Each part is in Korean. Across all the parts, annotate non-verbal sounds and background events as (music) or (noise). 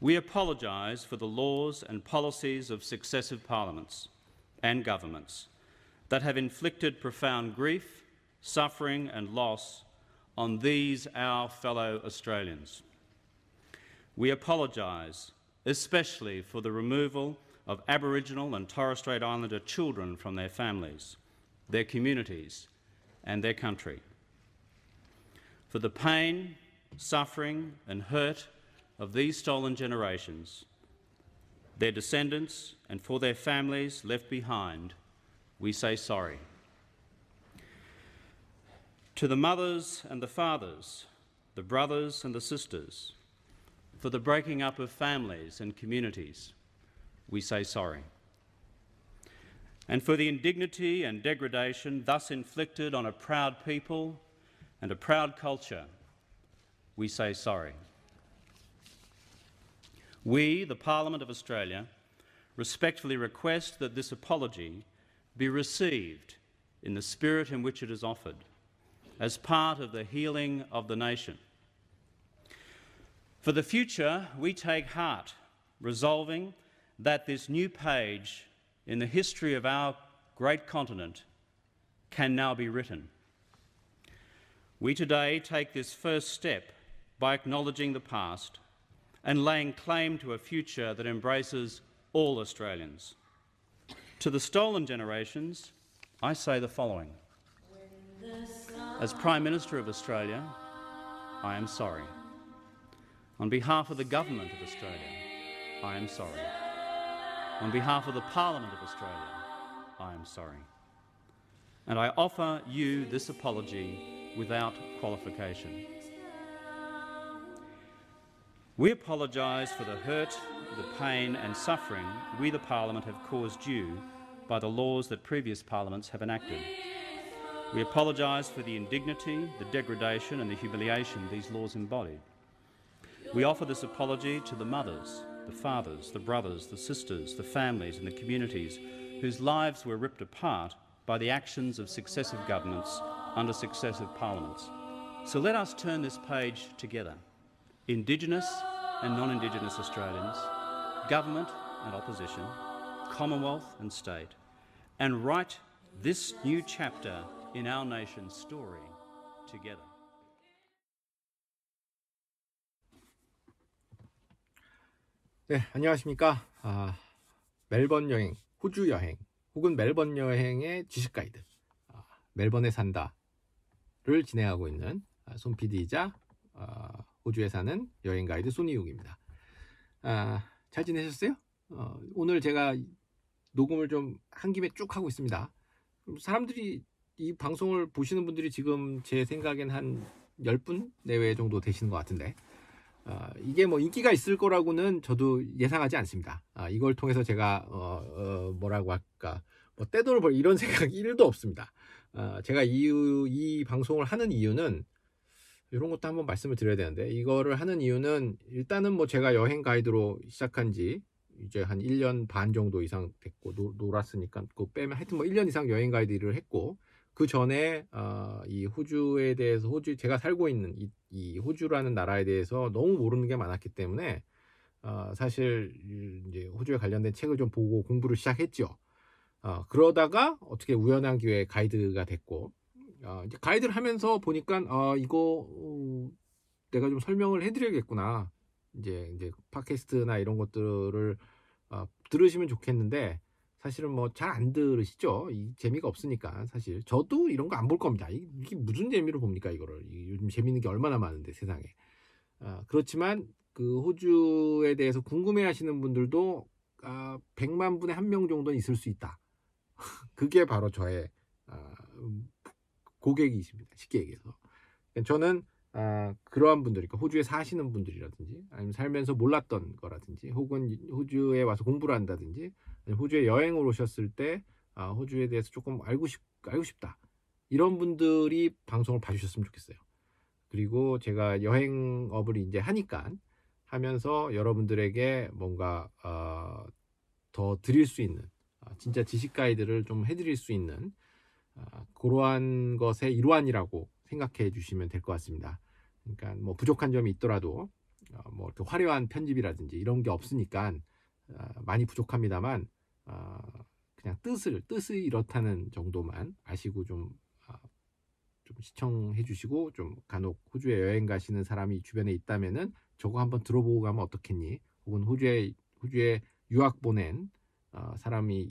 We apologise for the laws and policies of successive parliaments and governments that have inflicted profound grief, suffering, and loss on these, our fellow Australians. We apologise especially for the removal of Aboriginal and Torres Strait Islander children from their families, their communities, and their country. For the pain, suffering, and hurt of these stolen generations, their descendants, and for their families left behind, we say sorry. To the mothers and the fathers, the brothers and the sisters, for the breaking up of families and communities, we say sorry. And for the indignity and degradation thus inflicted on a proud people and a proud culture, we say sorry. We, the Parliament of Australia, respectfully request that this apology be received in the spirit in which it is offered, as part of the healing of the nation. For the future, we take heart, resolving that this new page in the history of our great continent can now be written. We today take this first step by acknowledging the past and laying claim to a future that embraces all Australians. To the stolen generations, I say the following. As Prime Minister of Australia, I am sorry. On behalf of the Government of Australia, I am sorry. On behalf of the Parliament of Australia, I am sorry. And I offer you this apology without qualification. We apologise for the hurt, the pain and suffering we, the Parliament, have caused you by the laws that previous Parliaments have enacted. We apologise for the indignity, the degradation and the humiliation these laws embodied. We offer this apology to the mothers, the fathers, the brothers, the sisters, the families and the communities whose lives were ripped apart by the actions of successive governments under successive parliaments. So let us turn this page together. Indigenous and non-Indigenous Australians, government and opposition, Commonwealth and state, and write this new chapter in our nation's story together. 네, 안녕하십니까. 아, 멜번 여행, 호주 여행, 혹은 멜번 여행의 지식 가이드, 아, 멜번에 산다를 진행하고 있는 아, 손 PD이자 아, 호주에 사는 여행 가이드 손이욱입니다. 아, 잘 지내셨어요? 어, 오늘 제가 녹음을 좀 한 김에 쭉 하고 있습니다. 사람들이 이 방송을 보시는 분들이 지금 제 생각엔 한 10분 내외 정도 되시는 것 같은데 어, 이게 뭐 인기가 있을 거라고는 저도 예상하지 않습니다. 아, 이걸 통해서 제가 어, 어, 뭐라고 할까 뭐 떼돈을 벌 이런 (laughs) 생각이 1도 없습니다. 아, 제가 이유, 이 방송을 하는 이유는 이런 것도 한번 말씀을 드려야 되는데 이거를 하는 이유는 일단은 뭐 제가 여행 가이드로 시작한 지 이제 한 1년 반 정도 이상 됐고 노, 놀았으니까 그 빼면 하여튼 뭐 1년 이상 여행 가이드 일을 했고 그 전에 어, 이 호주에 대해서 호주 제가 살고 있는 이, 이, 호주라는 나라에 대해서 너무 모르는 게 많았기 때문에 어, 사실 이제 호주에 관련된 책을 좀 보고 공부를 시작했죠. 어, 그러다가 어떻게 우연한 기회에 가이드가 됐고 어, 이제 가이드를 하면서 보니까 어, 이거 어, 내가 좀 설명을 해드려야겠구나. 이제 이제 팟캐스트나 이런 것들을 어, 들으시면 좋겠는데 사실은 뭐 잘 안 들으시죠. 이 재미가 없으니까 사실 저도 이런 거 안 볼 겁니다. 이게 무슨 재미로 봅니까 이거를? 요즘 재밌는 게 얼마나 많은데 세상에. 아, 그렇지만 그 호주에 대해서 궁금해하시는 분들도 아, 100만 분의 한 명 정도는 있을 수 있다. (laughs) 그게 바로 저의 아, 고객이십니다. 쉽게 얘기해서. 저는 아, 그러한 분들, 그러니까 호주에 사시는 분들이라든지, 아니면 살면서 몰랐던 거라든지, 혹은 호주에 와서 공부를 한다든지, 호주에 여행을 오셨을 때 아, 호주에 대해서 조금 알고 싶 알고 싶다 이런 분들이 방송을 봐주셨으면 좋겠어요. 그리고 제가 여행업을 이제 하니까 하면서 여러분들에게 뭔가 어, 더 드릴 수 있는 어, 진짜 지식 가이드를 좀 해드릴 수 있는 어, 그러한 것의 일환이라고 생각해 주시면 될 것 같습니다. 그러니까 뭐 부족한 점이 있더라도 어, 뭐 이렇게 화려한 편집이라든지 이런 게 없으니까 어, 많이 부족합니다만 어, 그냥 뜻을 뜻이 이렇다는 정도만 아시고 좀, 아, 좀 시청해 주시고 좀 간혹 호주에 여행 가시는 사람이 주변에 있다면은 저거 한번 들어보고 가면 어떻겠니? 혹은 호주에 호주에 유학 보낸 어, 사람이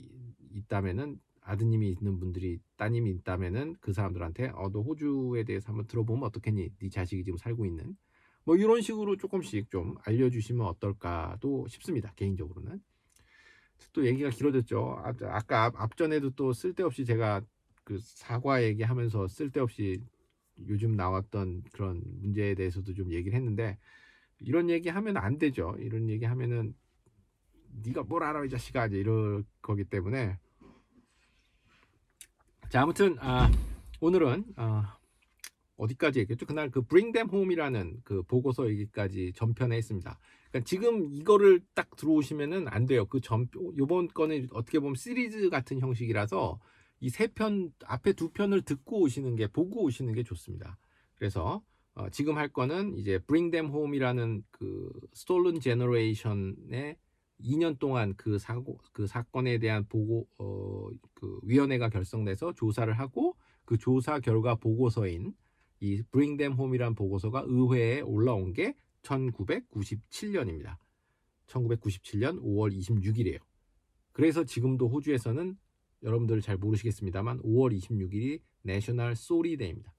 있다면은 아드님이 있는 분들이 따님이 있다면은 그 사람들한테 어 너 호주에 대해서 한번 들어보면 어떻겠니? 네 자식이 지금 살고 있는 뭐 이런 식으로 조금씩 좀 알려주시면 어떨까도 싶습니다. 개인적으로는 또 얘기가 길어졌죠. 아, 아까 앞, 앞전에도 또 쓸데없이 제가 그 사과 얘기하면서 쓸데없이 요즘 나왔던 그런 문제에 대해서도 좀 얘기를 했는데 이런 얘기 하면 안 되죠. 이런 얘기 하면은 네가 뭘 알아 이 자식아 이제 이럴 거기 때문에 자 아무튼 아, 오늘은 아, 어디까지 얘기했죠? 그날 그 Bring Them Home이라는 그 보고서 얘기까지 전편에 했습니다. 그러니까 지금 이거를 딱 들어오시면은 안 돼요. 그 전 요번 거는 어떻게 보면 시리즈 같은 형식이라서 이 세 편 앞에 두 편을 듣고 오시는 게 보고 오시는 게 좋습니다. 그래서 어, 지금 할 거는 이제 Bring Them Home이라는 그 Stolen Generation의 2년 동안 그 사고 그 사건에 대한 보고 어, 그 위원회가 결성돼서 조사를 하고 그 조사 결과 보고서인 이 Bring Them Home이란 보고서가 의회에 올라온 게 1997년입니다. 1997년 5월 26일이에요. 그래서 지금도 호주에서는 여러분들 잘 모르시겠습니다만 5월 26일이 National Sorry Day입니다.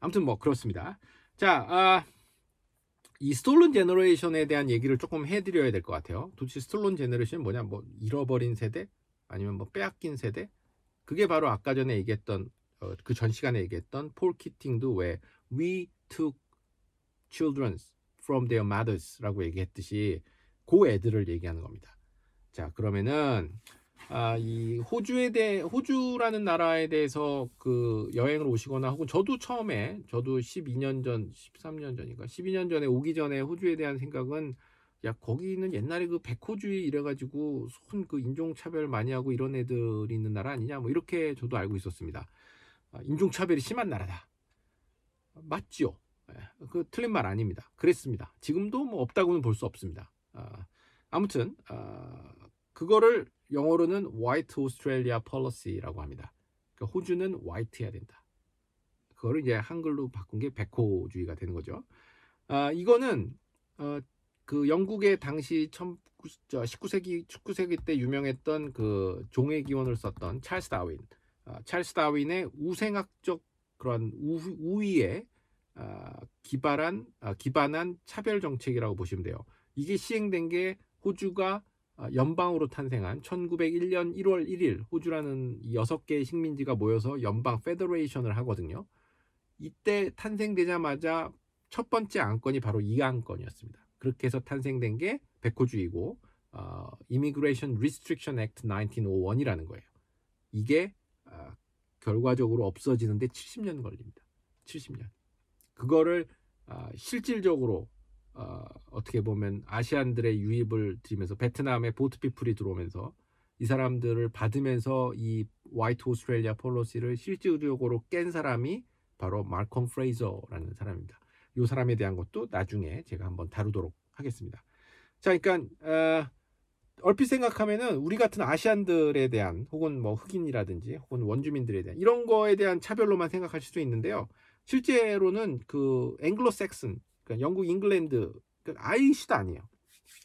아무튼 뭐 그렇습니다. 자, 아, 이 Stolen Generation에 대한 얘기를 조금 해드려야 될 것 같아요. 도대체 Stolen Generation이 뭐냐? 뭐 잃어버린 세대? 아니면 뭐 빼앗긴 세대? 그게 바로 아까 전에 얘기했던 어, 그전 시간에 얘기했던 폴 키팅도 왜 we took children from their mothers라고 얘기했듯이 그 애들을 얘기하는 겁니다. 자 그러면은 아, 이 호주에 대해 호주라는 나라에 대해서 그 여행을 오시거나 혹은 저도 처음에 저도 12년 전, 13년 전인가 12년 전에 오기 전에 호주에 대한 생각은 야 거기는 옛날에 그 백호주의 이래가지고 손 그 인종차별 많이 하고 이런 애들이 있는 나라 아니냐 뭐 이렇게 저도 알고 있었습니다. 아, 인종차별이 심한 나라다. 맞지요? 예, 그 틀린 말 아닙니다. 그랬습니다. 지금도 뭐 없다고는 볼 수 없습니다. 아, 아무튼 아, 그거를 영어로는 White Australia Policy라고 합니다. 그러니까 호주는 화이트해야 된다. 그거를 이제 한글로 바꾼 게 백호주의가 되는 거죠. 아, 이거는 어, 그 영국의 당시 19세기 19세기 때 유명했던 그 종의 기원을 썼던 찰스 다윈, 아, 찰스 다윈의 우생학적 그런 우, 위에 아, 기발한 아, 기반한 차별 정책이라고 보시면 돼요. 이게 시행된 게 호주가 아, 연방으로 탄생한 1901년 1월 1일 호주라는 6개의 식민지가 모여서 연방 federation을 하거든요. 이때 탄생되자마자 첫 번째 안건이 바로 이 안건이었습니다. 그렇게 해서 탄생된 게 백호주의고 어, Immigration Restriction Act 1901이라는 거예요. 이게 어, 결과적으로 없어지는데 70년 걸립니다. 70년. 그거를 어, 실질적으로 어, 어떻게 보면 아시안들의 유입을 들이면서 베트남의 보트피플이 들어오면서 이 사람들을 받으면서 이 White Australia Policy를 실질적으로 깬 사람이 바로 말콤 프레이저라는 사람입니다. 이 사람에 대한 것도 나중에 제가 한번 다루도록 하겠습니다. 자, 그러니까 어, 얼핏 생각하면은 우리 같은 Asian들에 대한 혹은 뭐 흑인이라든지 혹은 원주민들에 대한 이런 거에 대한 차별로만 생각할 수도 있는데요. 실제로는 그 앵글로 색슨 그러니까 영국 잉글랜드 그러니까 Irish도 아니에요.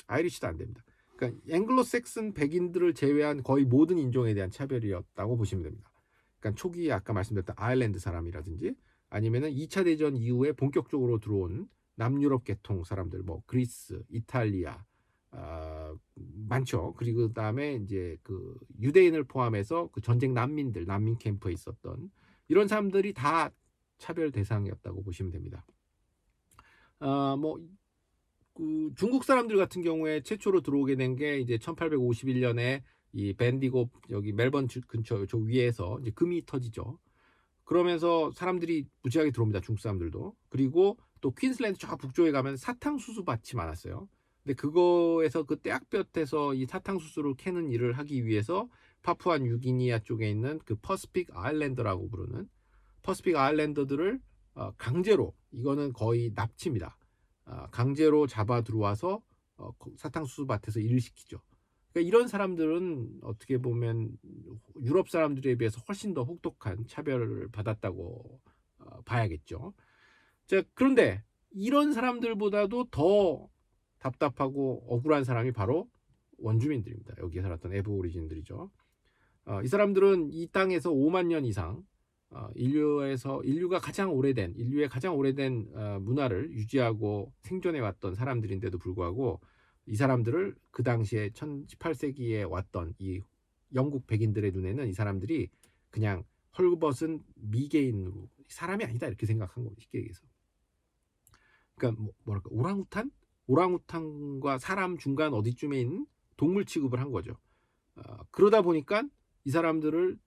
Irish도 안 됩니다. 그러니까 앵글로색슨 백인들을 제외한 거의 모든 인종에 대한 차별이었다고 보시면 됩니다. 그러니까 초기에 아까 말씀드렸던 아일랜드 사람이라든지 아니면은 2차 대전 이후에 본격적으로 들어온 남유럽 계통 사람들 뭐 그리스, 이탈리아 어, 많죠. 그리고 그다음에 이제 그 유대인을 포함해서 그 전쟁 난민들 난민 캠프에 있었던 이런 사람들이 다 차별 대상이었다고 보시면 됩니다. 아, 뭐, 그 중국 사람들 같은 경우에 최초로 들어오게 된 게 이제 1851년에 이 밴디고 여기 멜번 근처 저 위에서 이제 금이 터지죠. 그러면서 사람들이 무지하게 들어옵니다. 중국 사람들도. 그리고 또 퀸슬랜드 저 북쪽에 가면 사탕수수 밭이 많았어요. 근데 그거에서 그 떼약볕에서 이 사탕수수를 캐는 일을 하기 위해서 파푸아 뉴기니아 쪽에 있는 그 퍼스픽 아일랜드라고 부르는 퍼스픽 아일랜드들을 어, 강제로 이거는 거의 납치입니다. 아, 강제로 잡아 들어와서 어, 사탕수수 밭에서 일을 시키죠. 그러니까 이런 사람들은 어떻게 보면 유럽 사람들에 비해서 훨씬 더 혹독한 차별을 받았다고 어, 봐야겠죠. 자, 그런데 이런 사람들보다도 더 답답하고 억울한 사람이 바로 원주민들입니다. 여기에 살았던 에브오리진들이죠. 어, 이 사람들은 이 땅에서 5만 년 이상 어, 인류에서 인류가 가장 오래된 인류의 가장 오래된 어, 문화를 유지하고 생존해 왔던 사람들인데도 불구하고 이 사람들을 그 당시에 18세기에 왔던 이 영국 백인들의 눈에는 이 사람들이 그냥 헐벗은 미개인으로 사람이 아니다 이렇게 생각한 거죠 쉽게 얘기해서. 그러니까 뭐, 뭐랄까 오랑우탄? 오랑우탄과 사람 중간 어디쯤에 있는 동물 취급을 한 거죠. 어, 그러다 보니까 이 사람들을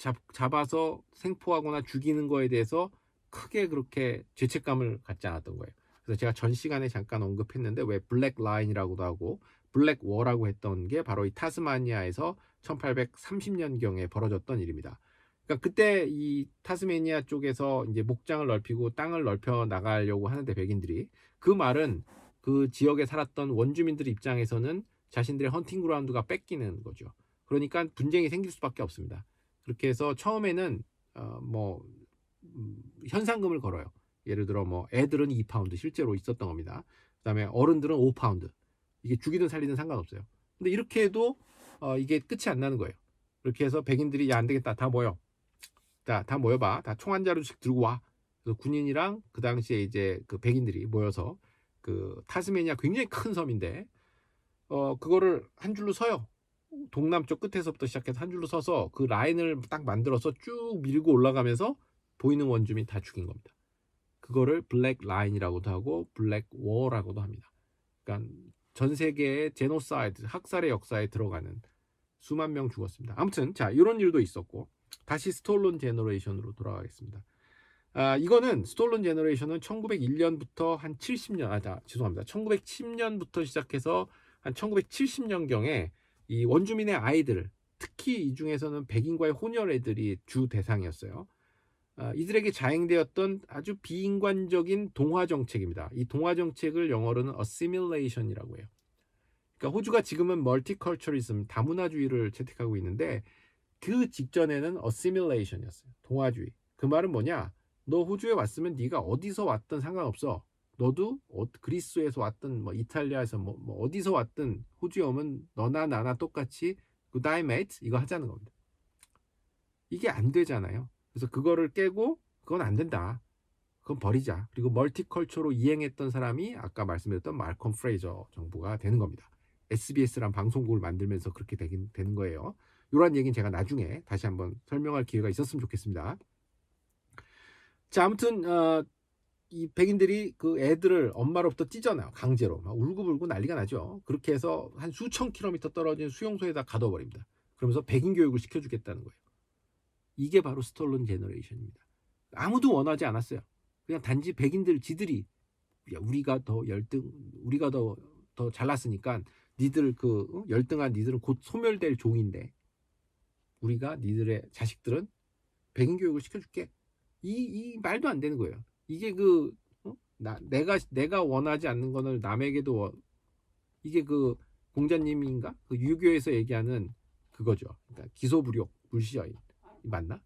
잡, 잡아서 생포하거나 죽이는 거에 대해서 크게 그렇게 죄책감을 갖지 않았던 거예요. 그래서 제가 전 시간에 잠깐 언급했는데 왜 Black Line이라고도 하고 Black War라고 했던 게 바로 이 타스마니아에서 1830년경에 벌어졌던 일입니다. 그러니까 그때 이 타스마니아 쪽에서 이제 목장을 넓히고 땅을 넓혀 나가려고 하는데 백인들이 그 말은 그 지역에 살았던 원주민들 입장에서는 자신들의 hunting ground가 뺏기는 거죠. 그러니까 분쟁이 생길 수밖에 없습니다. 그렇게 해서 처음에는 어, 뭐 음, 현상금을 걸어요. 예를 들어 뭐 애들은 2파운드 실제로 있었던 겁니다. 그다음에 어른들은 5파운드. 이게 죽이든 살리든 상관없어요. 근데 이렇게 해도 어, 이게 끝이 안 나는 거예요. 그렇게 해서 백인들이 야 안 되겠다 다 모여. 자, 다 모여봐. 다 총 한 자루씩 들고 와. 그래서 군인이랑 그 당시에 이제 그 백인들이 모여서 그 타스메니아 굉장히 큰 섬인데 어 그거를 한 줄로 서요. 동남쪽 끝에서부터 시작해서 한 줄로 서서 그 라인을 딱 만들어서 쭉 밀고 올라가면서 보이는 원주민 다 죽인 겁니다. 그거를 Black Line이라고도 하고 Black War라고도 합니다. 그러니까 전 세계의 제노사이드 학살의 역사에 들어가는 수만 명 죽었습니다. 아무튼 자 이런 일도 있었고 다시 Stolen Generation으로 돌아가겠습니다. 아, 이거는 Stolen Generation은 1901년부터 한 70년, 아, 자, 죄송합니다. 1910년부터 시작해서 한 1970년경에 이 원주민의 아이들, 특히 이 중에서는 백인과의 혼혈애들이 주 대상이었어요. 아, 이들에게 자행되었던 아주 비인간적인 동화 정책입니다. 이 동화 정책을 영어로는 assimilation이라고 해요. 그러니까 호주가 지금은 multiculturalism, 다문화주의를 채택하고 있는데 그 직전에는 assimilation이었어요. 동화주의. 그 말은 뭐냐? 너 호주에 왔으면 네가 어디서 왔든 상관없어. 너도 어, 그리스에서 왔든 뭐 이탈리아에서 뭐, 뭐 어디서 왔든 호주에 오면 너나 나나 똑같이 good mate 이거 하자는 겁니다. 이게 안 되잖아요. 그래서 그거를 깨고 그건 안 된다. 그건 버리자. 그리고 멀티컬처로 이행했던 사람이 아까 말씀드렸던 말콤 프레이저 정부가 되는 겁니다. SBS란 방송국을 만들면서 그렇게 되긴 되는 거예요. 이런 얘기는 제가 나중에 다시 한번 설명할 기회가 있었으면 좋겠습니다. 자, 아무튼 어, 이 백인들이 그 애들을 엄마로부터 찢어내요. 강제로. 막 울고불고 난리가 나죠. 그렇게 해서 한 수천 킬로미터 떨어진 수용소에다 가둬버립니다. 그러면서 백인 교육을 시켜주겠다는 거예요. 이게 바로 Stolen Generation입니다. 아무도 원하지 않았어요. 그냥 단지 백인들 지들이 야, 우리가 더 열등, 우리가 더, 더 잘났으니까 니들 그 어? 열등한 니들은 곧 소멸될 종인데 우리가 니들의 자식들은 백인 교육을 시켜줄게. 이, 이 말도 안 되는 거예요. 이게 그, 어? 나, 내가, 내가 원하지 않는 거는 남에게도, 원, 이게 그 공자님인가? 그 유교에서 얘기하는 그거죠. 그러니까 기소불욕, 불시여인. 맞나?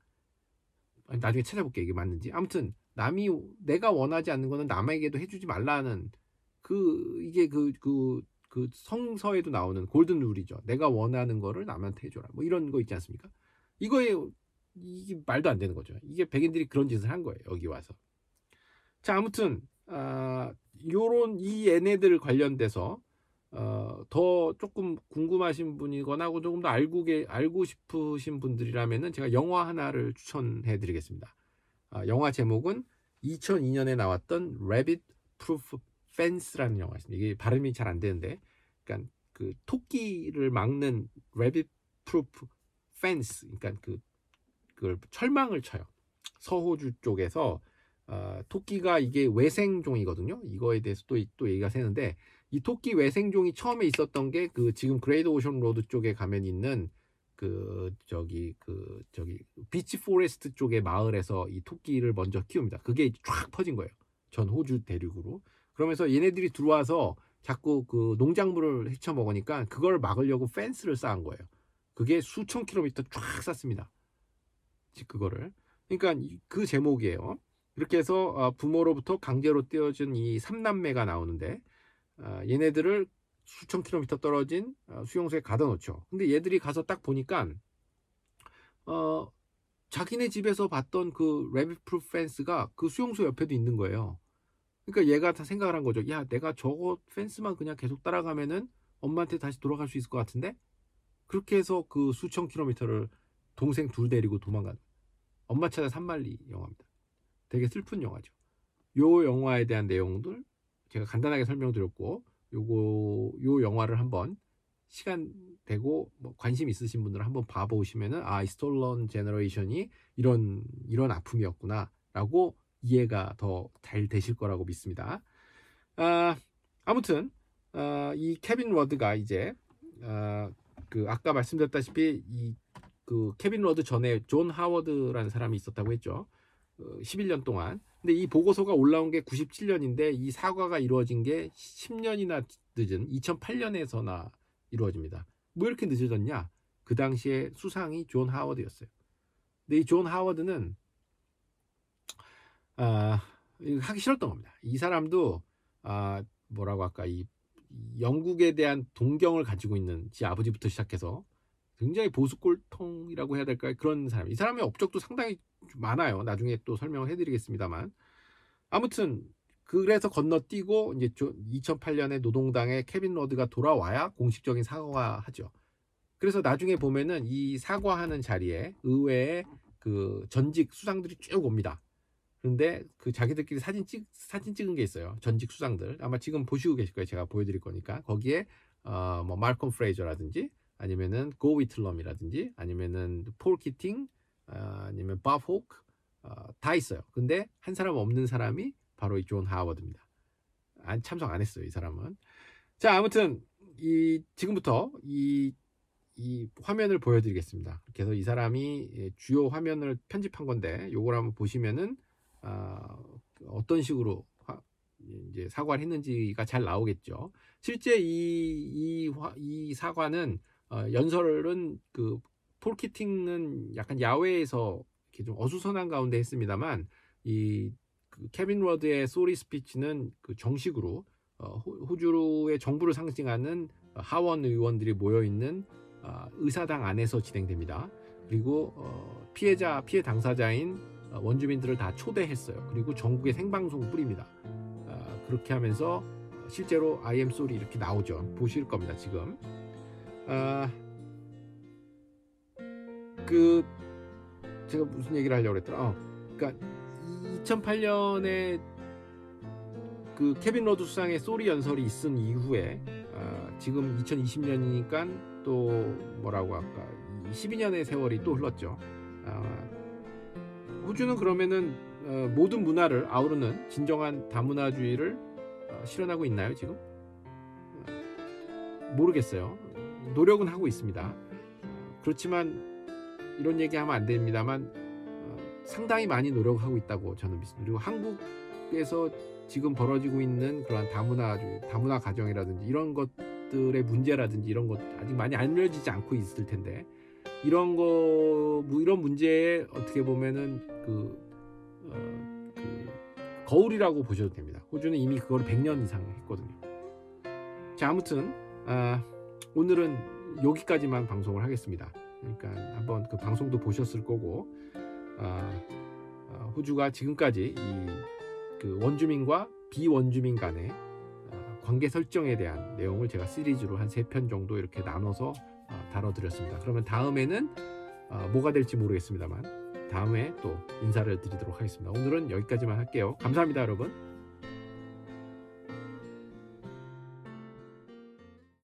나중에 찾아볼게. 이게 맞는지. 아무튼, 남이, 내가 원하지 않는 거는 남에게도 해주지 말라는 그, 이게 그, 그, 그 성서에도 나오는 골든 룰이죠. 내가 원하는 거를 남한테 해줘라. 뭐 이런 거 있지 않습니까? 이거에 이게 말도 안 되는 거죠. 이게 백인들이 그런 짓을 한 거예요. 여기 와서. 자, 아무튼 아, 요런 이 얘네들 관련돼서 어, 더 조금 궁금하신 분이거나 하고 조금 더 알고 게, 알고 싶으신 분들이라면은 제가 영화 하나를 추천해 드리겠습니다. 아, 영화 제목은 2002년에 나왔던 Rabbit Proof Fence라는 영화입니다. 이게 발음이 잘 안 되는데, 그러니까 그 토끼를 막는 Rabbit Proof Fence, 그러니까 그 그걸 철망을 쳐요. 서호주 쪽에서 어, 토끼가 이게 외생종이거든요. 이거에 대해서 또, 또 얘기가 새는데 이 토끼 외생종이 처음에 있었던 게 그 지금 그레이트 오션 로드 쪽에 가면 있는 그 저기 그 저기 비치 포레스트 쪽의 마을에서 이 토끼를 먼저 키웁니다. 그게 쫙 퍼진 거예요. 전 호주 대륙으로. 그러면서 얘네들이 들어와서 자꾸 그 농작물을 헤쳐 먹으니까 그걸 막으려고 펜스를 쌓은 거예요. 그게 수천 킬로미터 쫙 쌓습니다. 즉 그거를. 그러니까 이- 그 제목이에요. 이렇게 해서 어, 부모로부터 강제로 떼어진 이 삼남매가 나오는데 어, 얘네들을 수천 킬로미터 떨어진 어, 수용소에 가둬 놓죠. 근데 얘들이 가서 딱 보니까 어 자기네 집에서 봤던 그 Rabbit Proof Fence가 그 수용소 옆에도 있는 거예요. 그러니까 얘가 다 생각을 한 거죠. 야, 내가 저거 펜스만 그냥 계속 따라가면은 엄마한테 다시 돌아갈 수 있을 것 같은데? 그렇게 해서 그 수천 킬로미터를 동생 둘 데리고 도망간 엄마 찾아 삼만리 영화입니다. 되게 슬픈 영화죠. 요 영화에 대한 내용들 제가 간단하게 설명드렸고 요거 요 영화를 한번 시간 되고 뭐 관심 있으신 분들은 한번 봐보시면은 아 이 Stolen Generation이 이런 이런 아픔이었구나라고 이해가 더 잘 되실 거라고 믿습니다. 아, 아무튼 아, 이 케빈 러드가 이제 아, 그 아까 말씀드렸다시피 이 그 케빈 러드 전에 존 하워드라는 사람이 있었다고 했죠. 어, 11년 동안. 근데 이 보고서가 올라온 게 97년인데 이 사과가 이루어진 게 10년이나 늦은 2008년에서나 이루어집니다. 뭐 이렇게 늦어졌냐? 그 당시에 수상이 존 하워드였어요. 근데 이 존 하워드는 아, 하기 싫었던 겁니다. 이 사람도 아, 뭐라고 할까 이 영국에 대한 동경을 가지고 있는 지 아버지부터 시작해서 굉장히 보수 꼴통이라고 해야 될까요? 그런 사람. 이 사람의 업적도 상당히 많아요. 나중에 또 설명을 해드리겠습니다만 아무튼 그래서 건너뛰고 이제 2008년에 노동당의 케빈 러드가 돌아와야 공식적인 사과하죠. 그래서 나중에 보면은 이 사과하는 자리에 의회에 그 전직 수상들이 쭉 옵니다. 그런데 그 자기들끼리 사진 찍 사진 찍은 게 있어요. 전직 수상들 아마 지금 보시고 계실 거예요. 제가 보여드릴 거니까 거기에 어뭐 말콤 프레이저라든지 아니면은 고프 위틀럼이라든지 아니면은 폴 키팅 어, 아니면 밥 호크 어, 다 있어요. 근데 한 사람 없는 사람이 바로 이 존 하워드입니다. 안 참석 안 했어요. 이 사람은. 자 아무튼 이 지금부터 이 이 화면을 보여드리겠습니다. 그래서 이 사람이 예, 주요 화면을 편집한 건데 요걸 한번 보시면은 아, 어떤 식으로 화- 이제 사과를 했는지가 잘 나오겠죠. 실제 이, 이, 화- 이 사과는 어, 연설은 그 폴키팅은 약간 야외에서 이렇게 좀 어수선한 가운데 했습니다만 이 그 케빈 러드의 sorry speech는 그 정식으로 어, 호- 호주의 정부를 상징하는 하원 의원들이 모여 있는 아, 의사당 안에서 진행됩니다. 그리고 어, 피해자 피해 당사자인 어, 원주민들을 다 초대했어요. 그리고 전국에 생방송 뿌립니다. 아, 그렇게 하면서 실제로 am sorry 이렇게 나오죠. 보실 겁니다. 지금. 아, 그 제가 무슨 얘기를 하려고 그랬더라. 어, 그러니까 2008년에 그 케빈 러드 수상의 sorry 연설이 있은 이후에 아, 지금 2020년이니까 또 뭐라고 할까 12년의 세월이 또 흘렀죠. 아, 호주는 그러면은 어, 모든 문화를 아우르는 진정한 다문화주의를 어, 실현하고 있나요 지금? 어, 모르겠어요. 노력은 하고 있습니다. 그렇지만 이런 얘기하면 안 됩니다만 어, 상당히 많이 노력하고 있다고 저는 믿습니다. 그리고 한국에서 지금 벌어지고 있는 그러한 다문화주의, 다문화 가정이라든지 이런 것들의 문제라든지 이런 것 아직 많이 알려지지 않고 있을 텐데 이런 거, 뭐 이런 문제에 어떻게 보면은 그, 어, 그 거울이라고 보셔도 됩니다. 호주는 이미 그걸 100년 이상 했거든요. 자, 아무튼 아, 오늘은 여기까지만 방송을 하겠습니다. 그러니까 한번 그 방송도 보셨을 거고 아, 아, 호주가 지금까지 이 그 원주민과 비원주민 간의 아, 관계 설정에 대한 내용을 제가 시리즈로 한 세 편 정도 이렇게 나눠서 아, 다뤄드렸습니다. 그러면 다음에는 아, 뭐가 될지 모르겠습니다만 다음에 또 인사를 드리도록 하겠습니다. 오늘은 여기까지만 할게요. 감사합니다, 여러분.